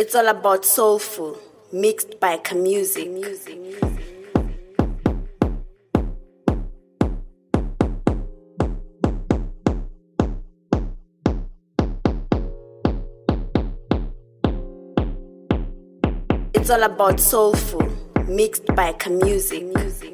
It's all about soulful, mixed by Khamusique. Music. It's all about soulful, mixed by Khamusique. Music.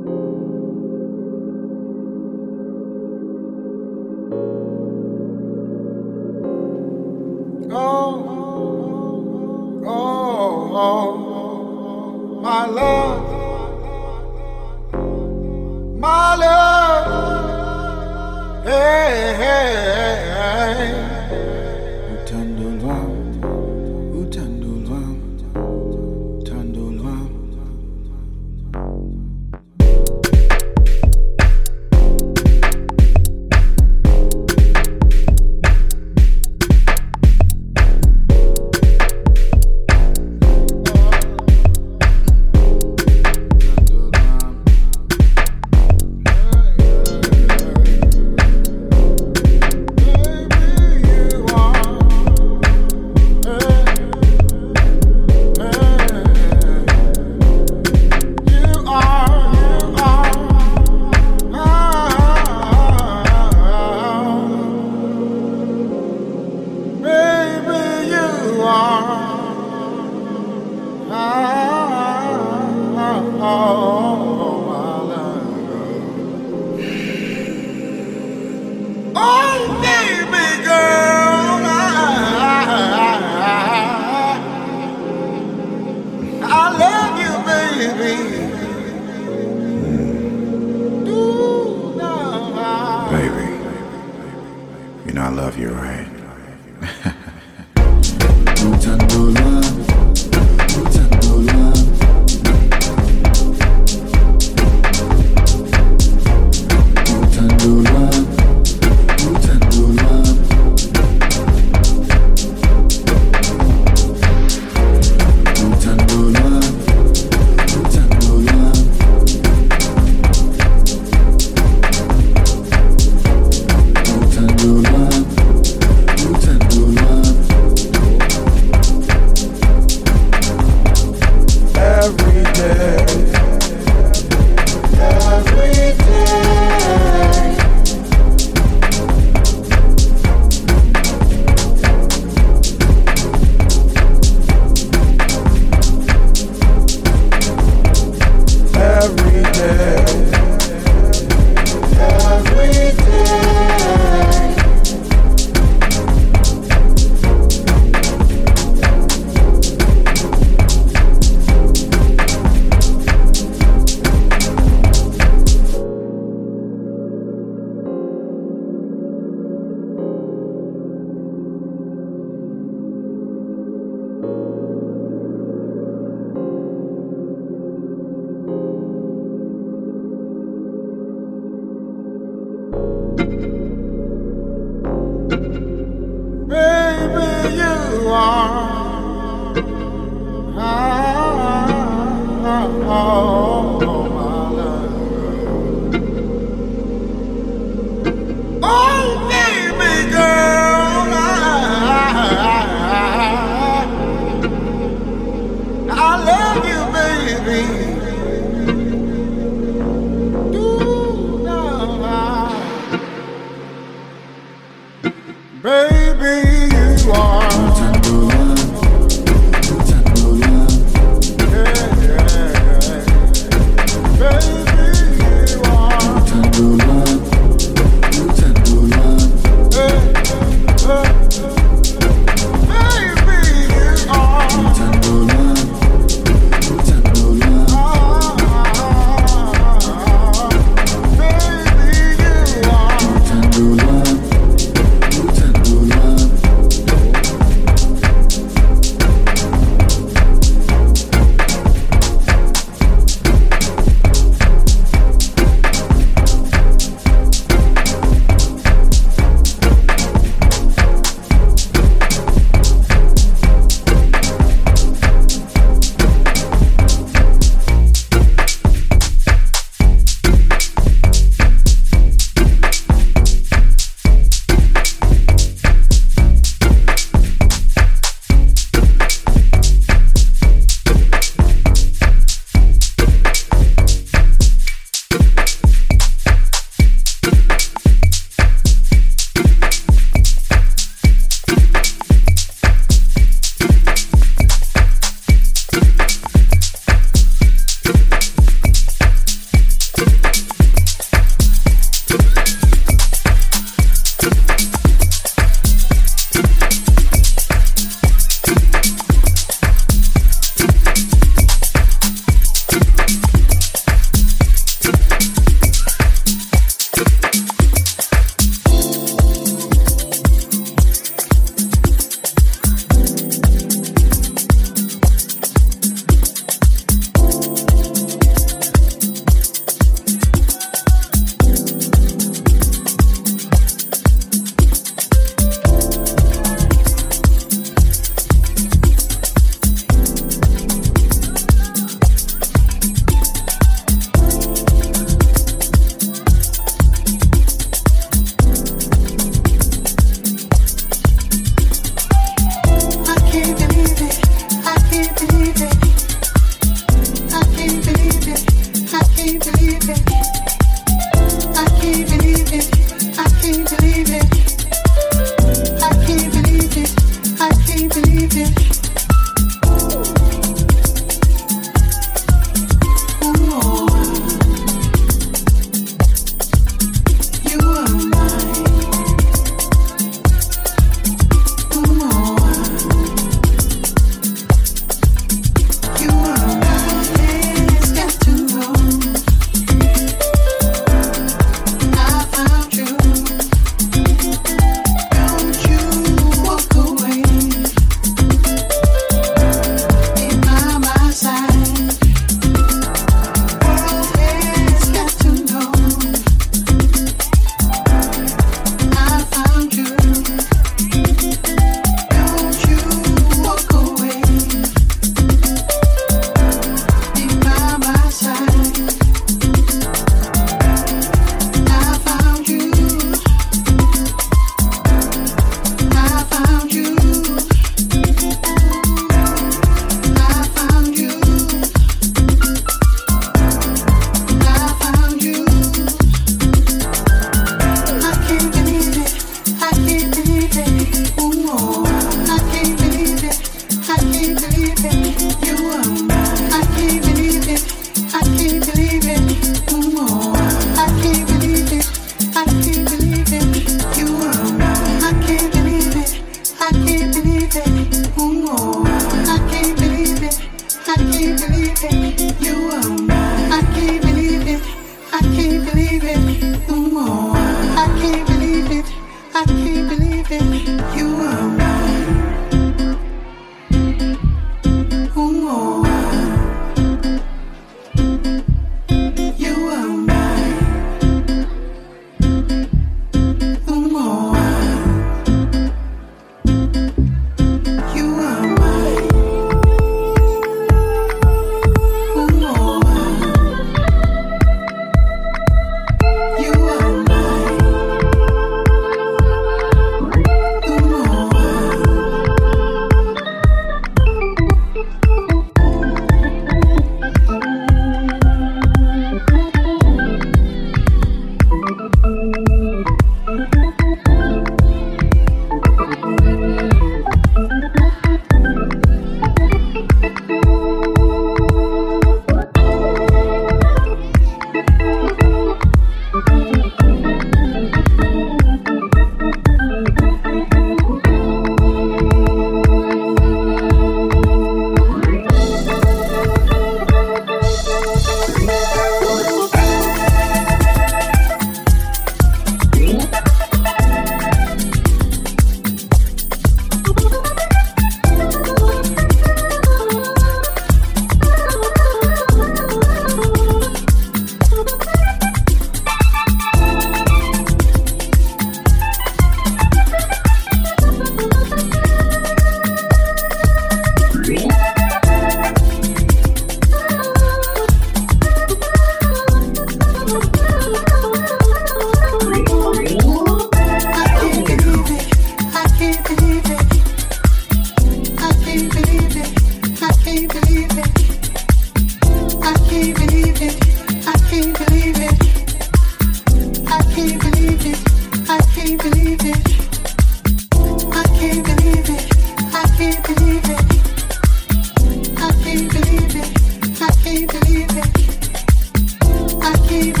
Girl,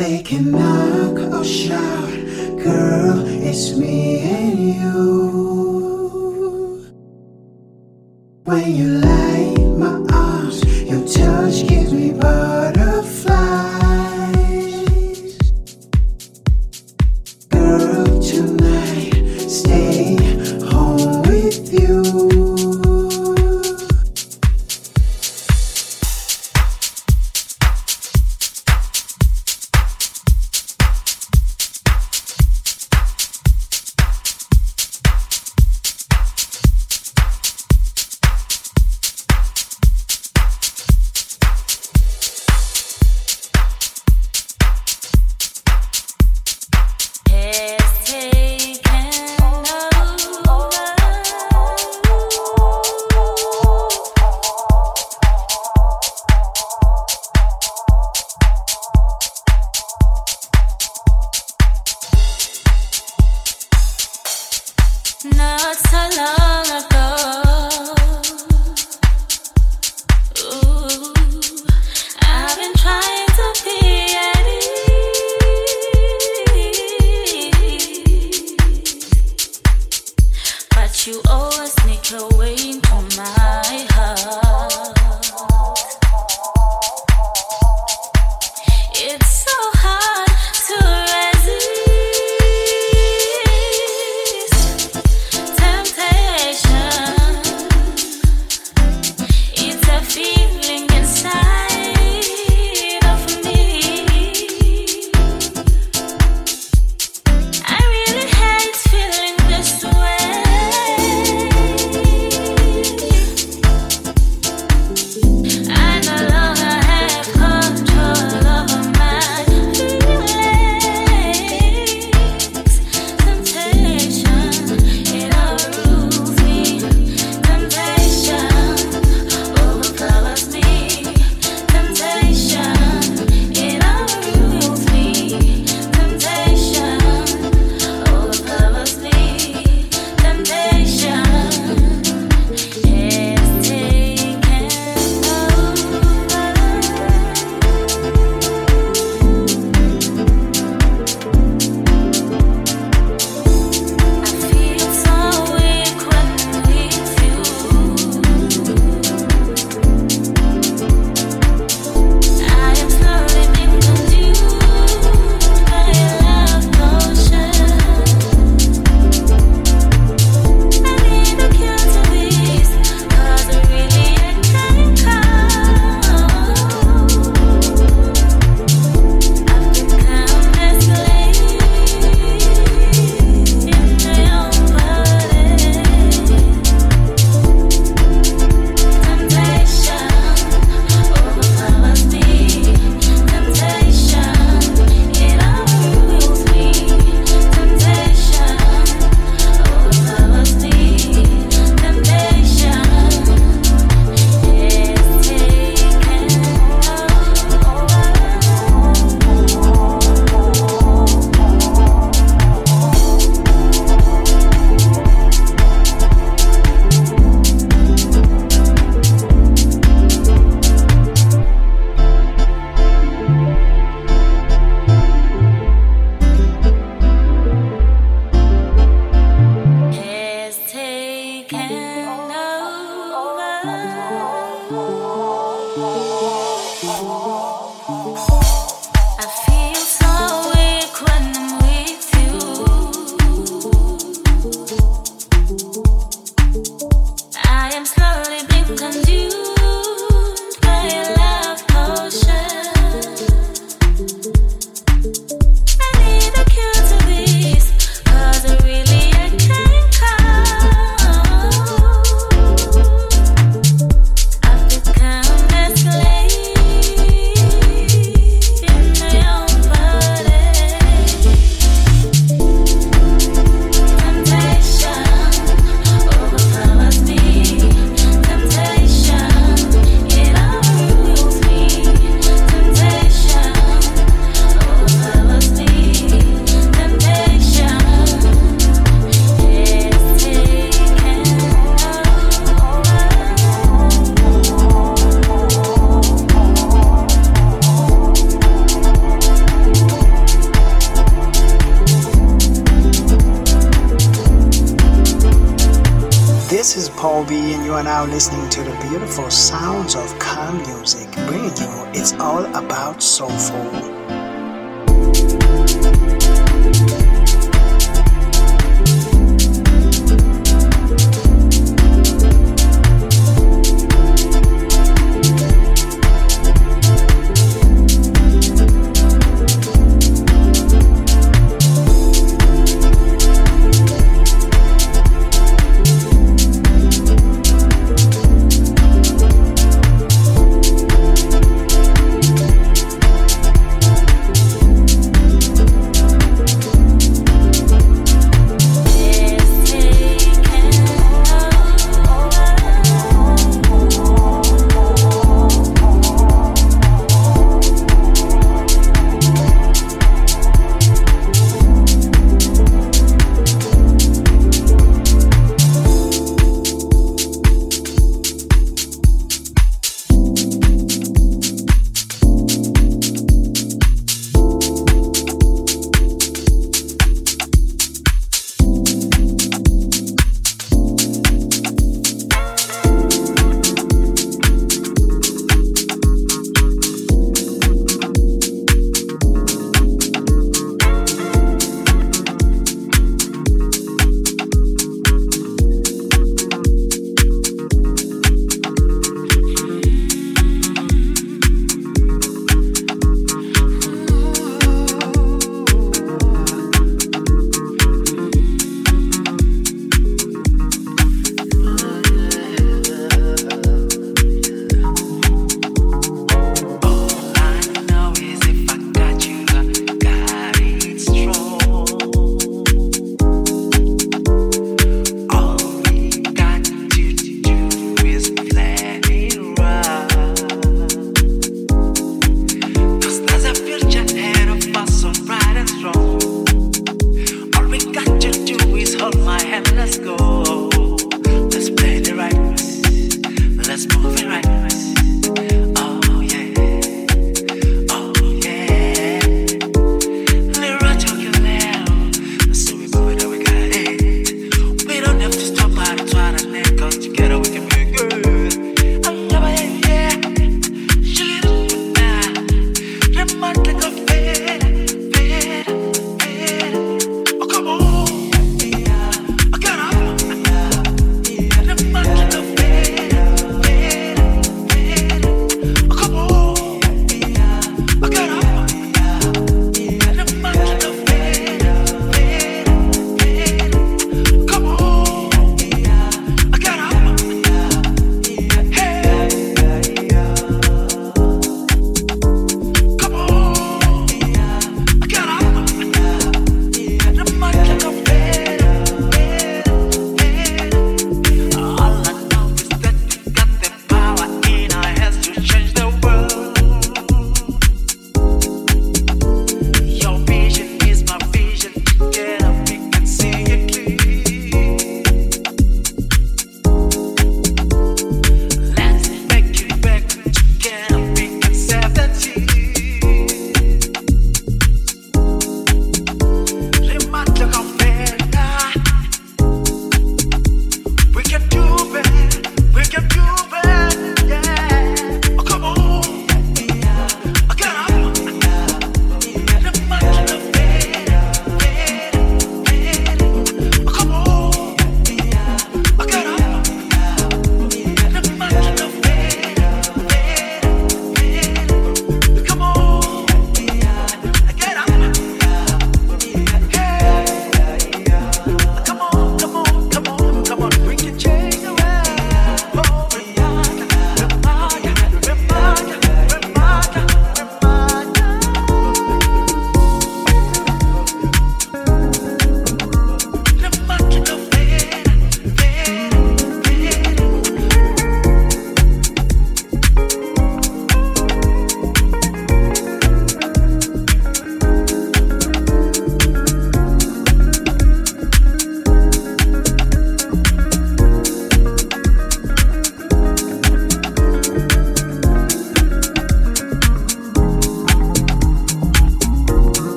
They can knock oh, or shout, girl, it's me and you.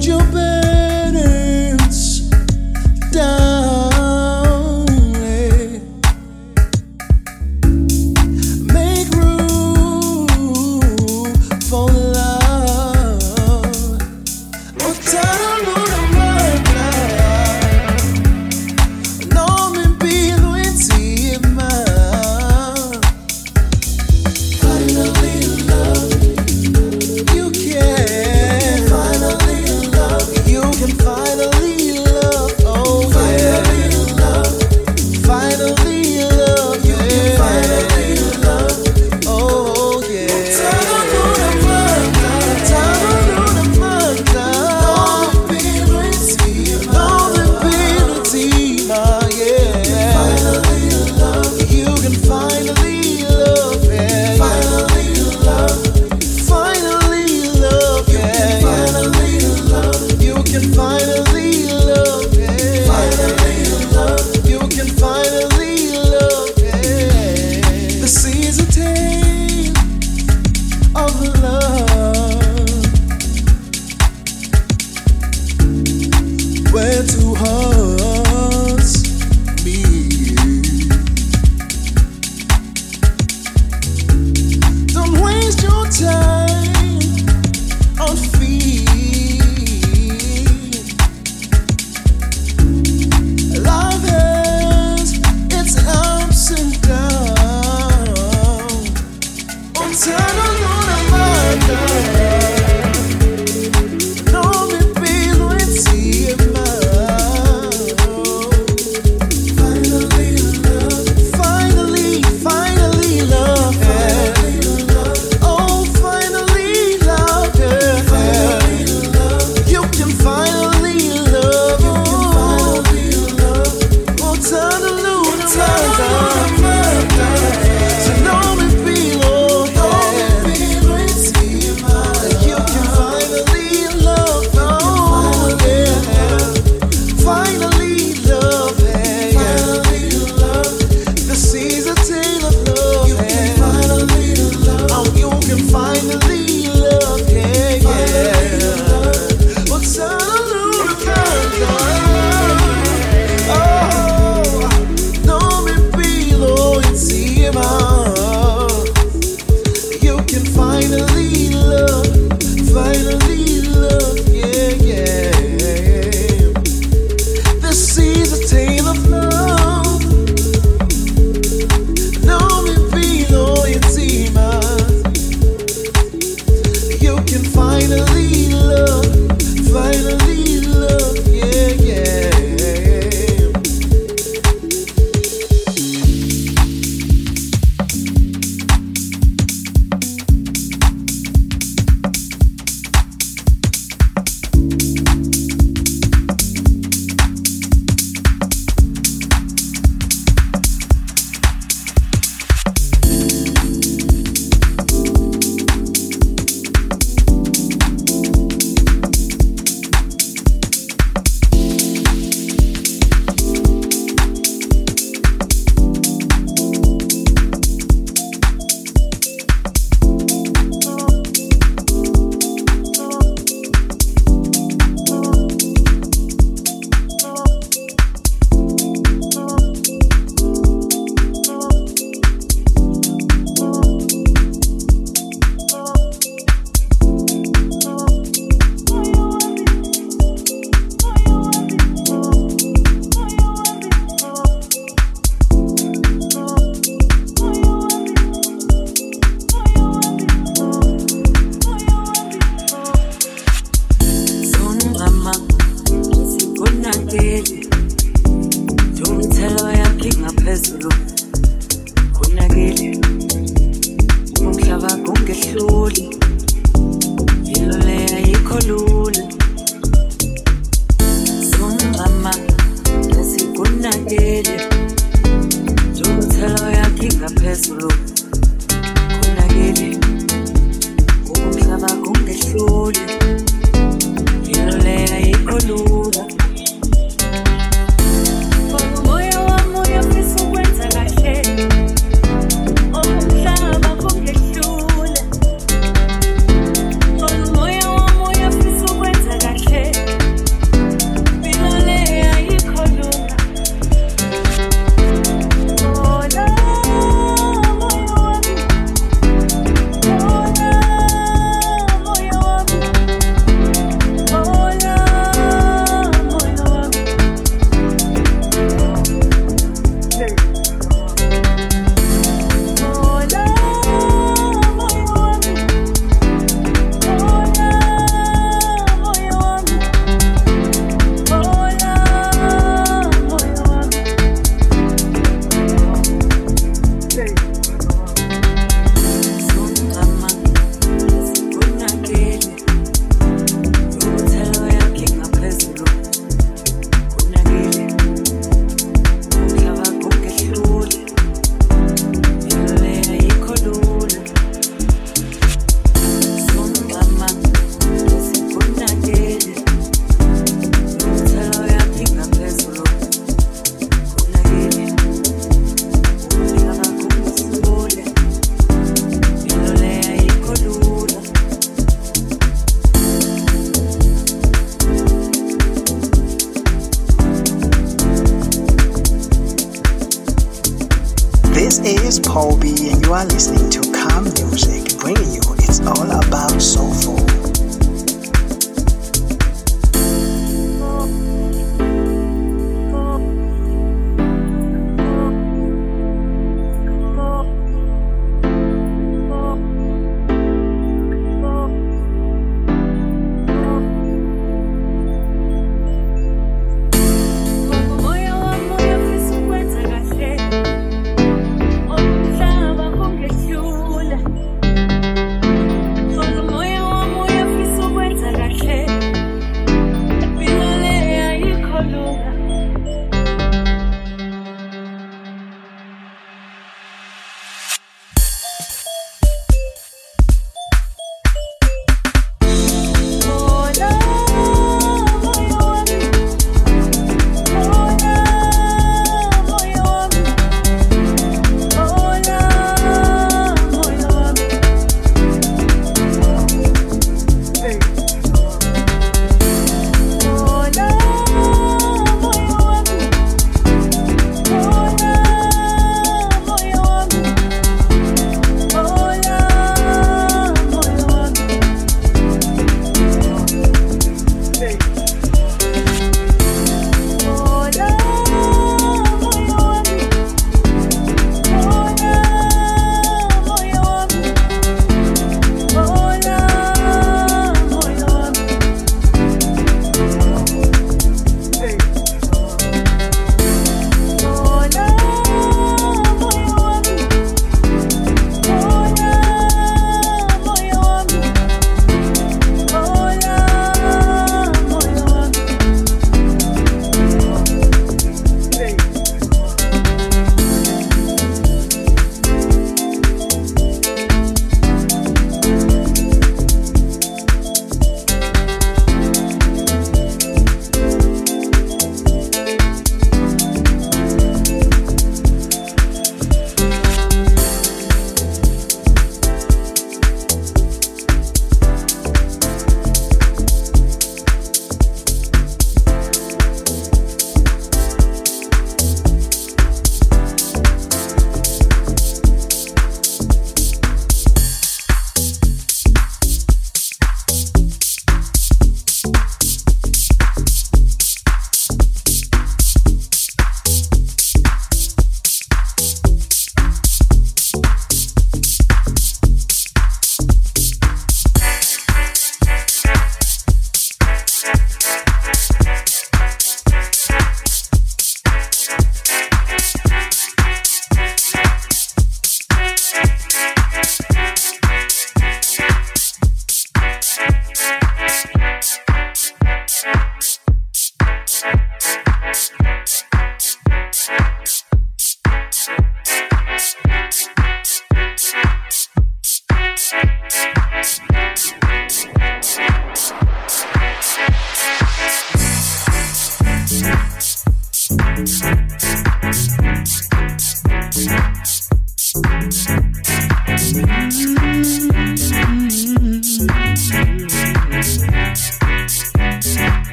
would you be?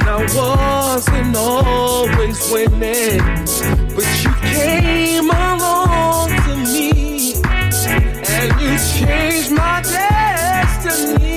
And I wasn't always winning, but you came along to me and you changed my destiny.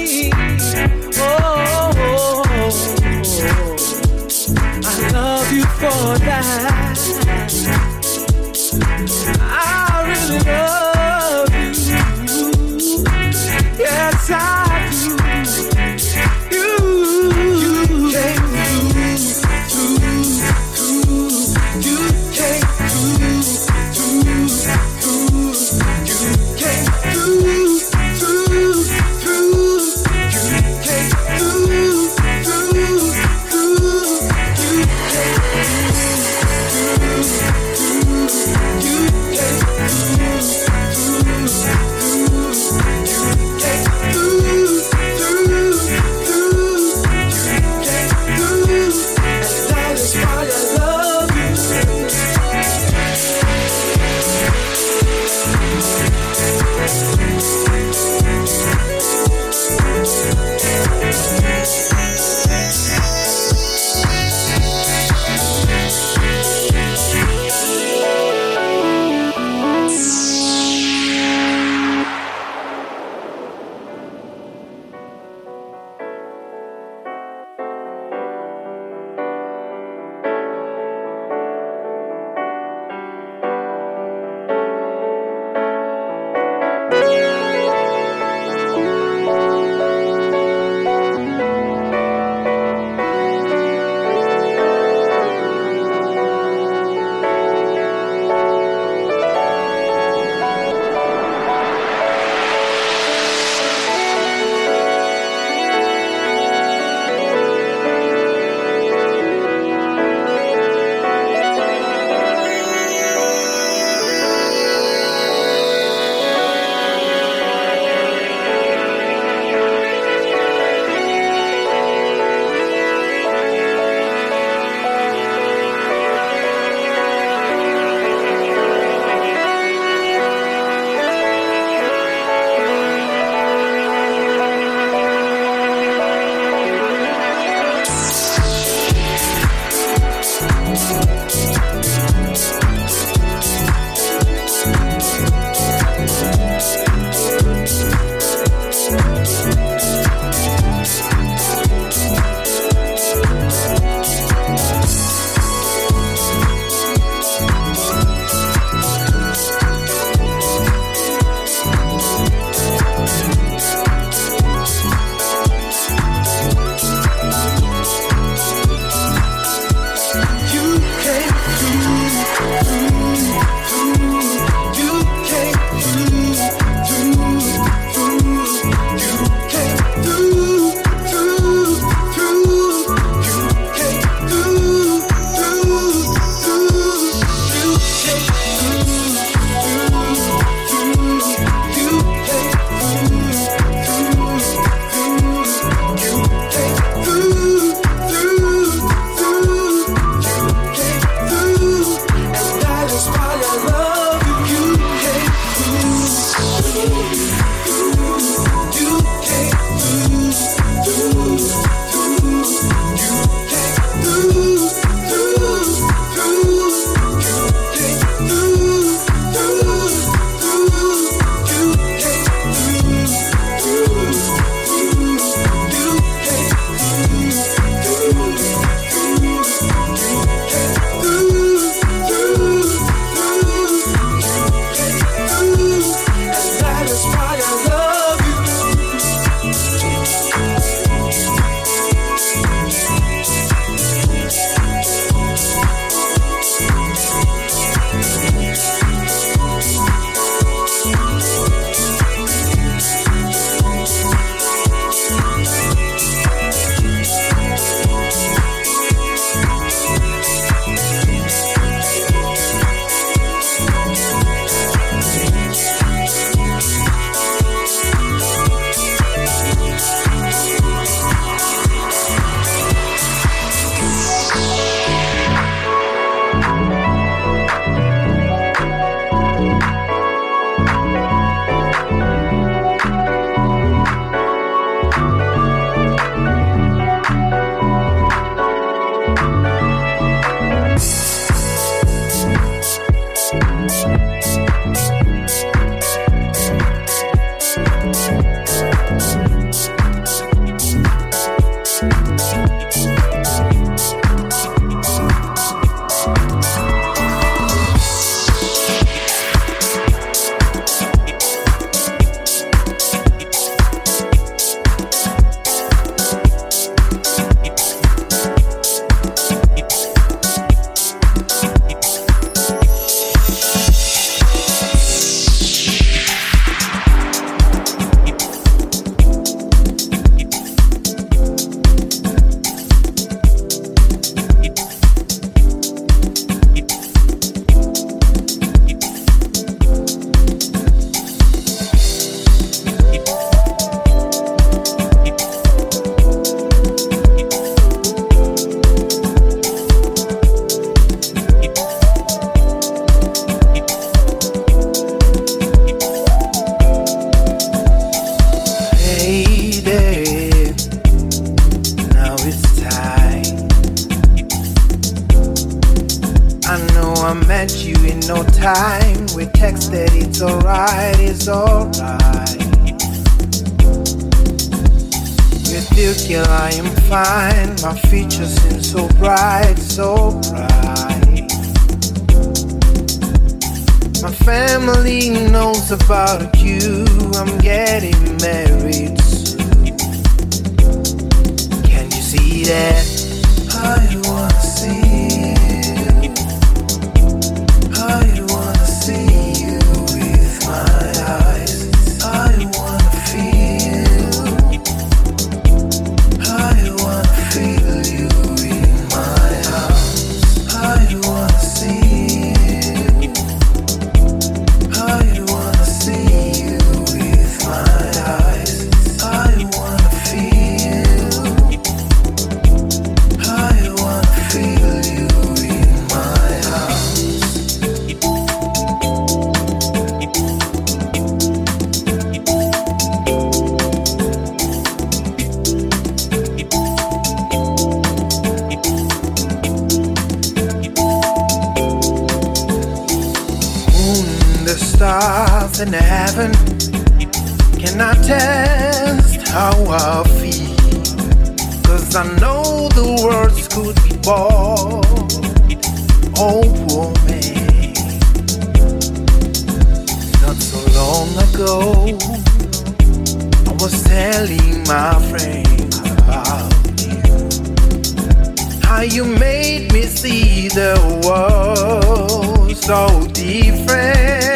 Made me see the world so different.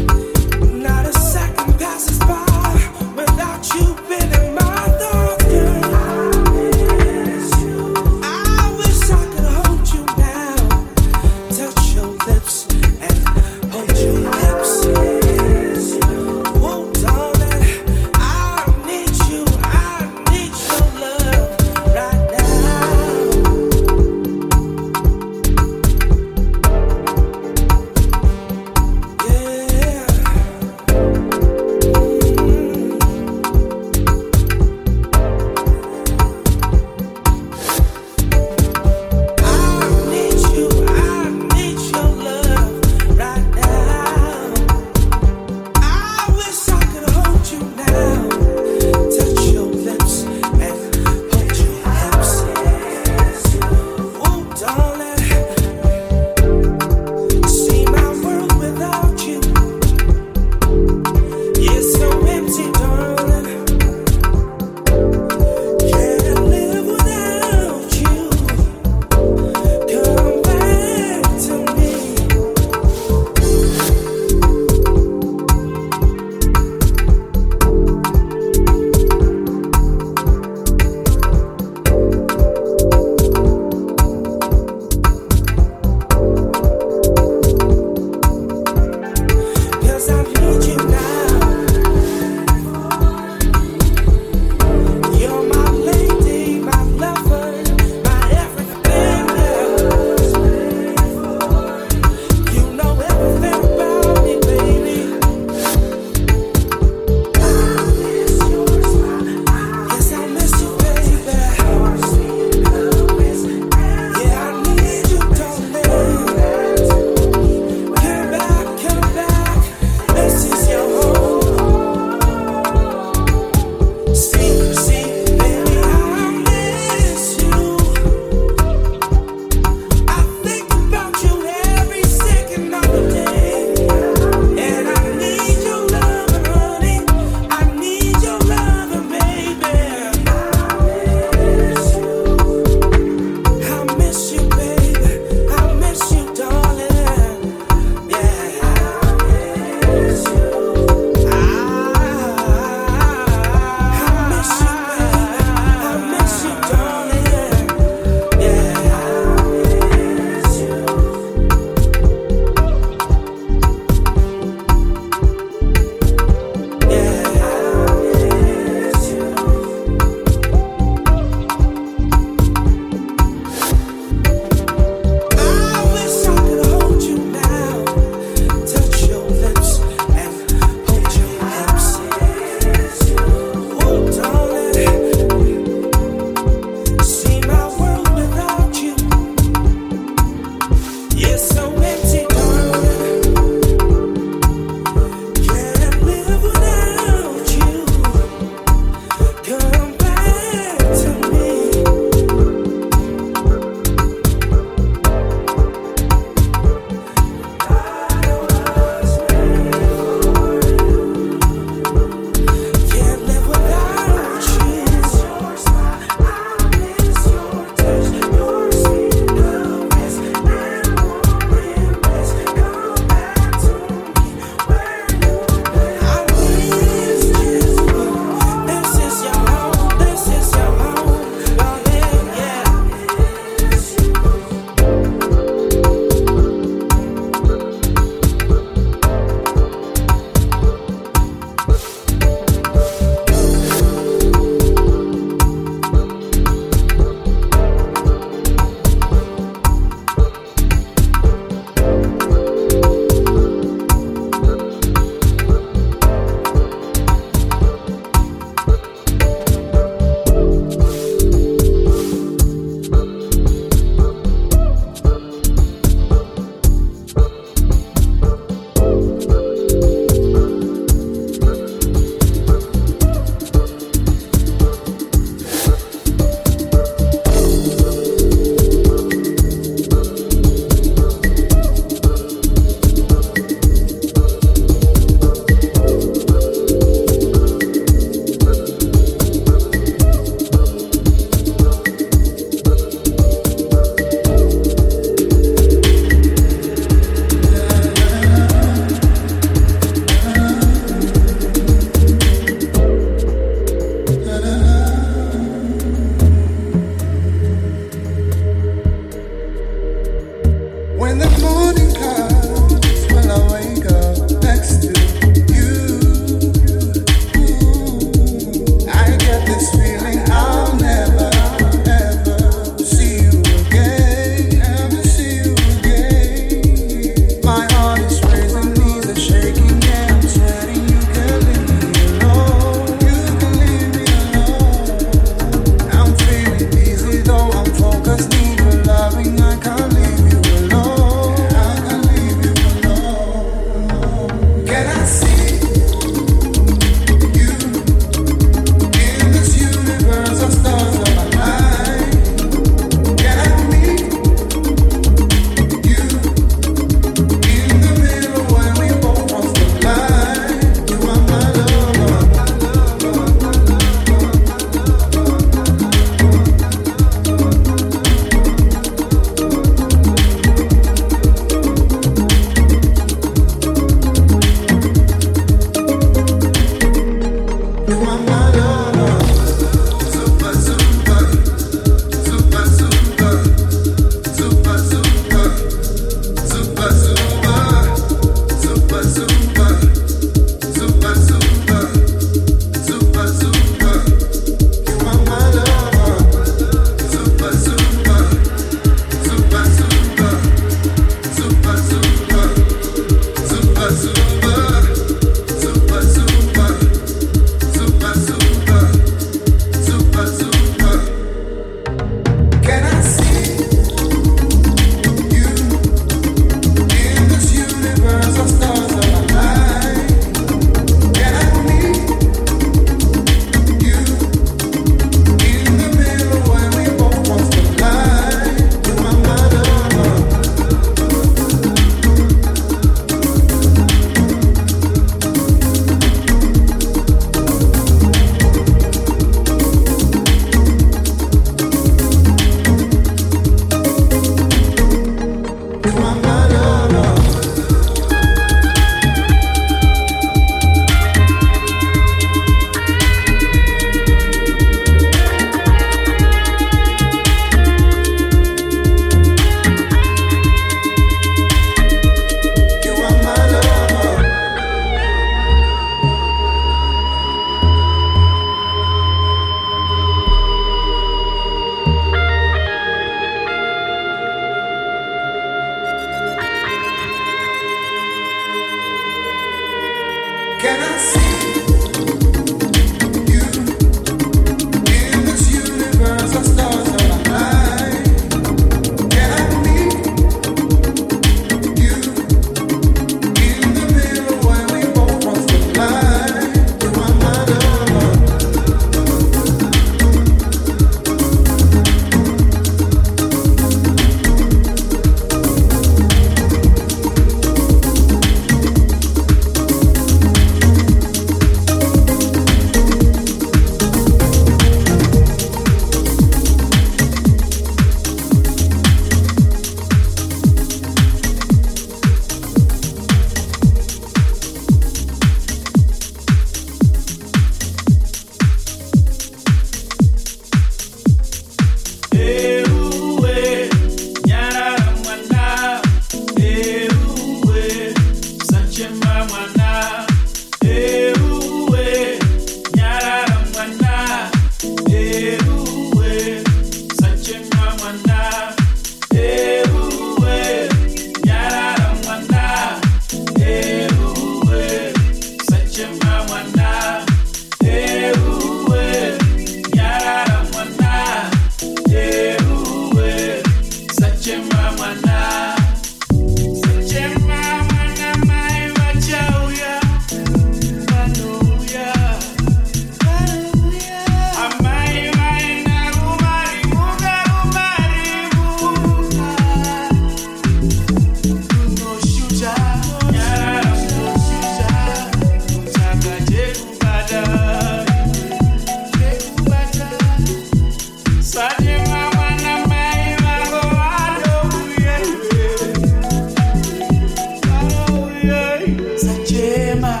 Jema.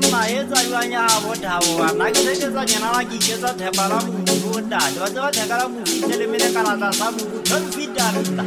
banna e tsabibanya bothabo banna ke seketsa nyanala ke iketsa thepa la mobu ntate ba tseba theka la mobu itelemelekalatlasa mobu tlhomfitanta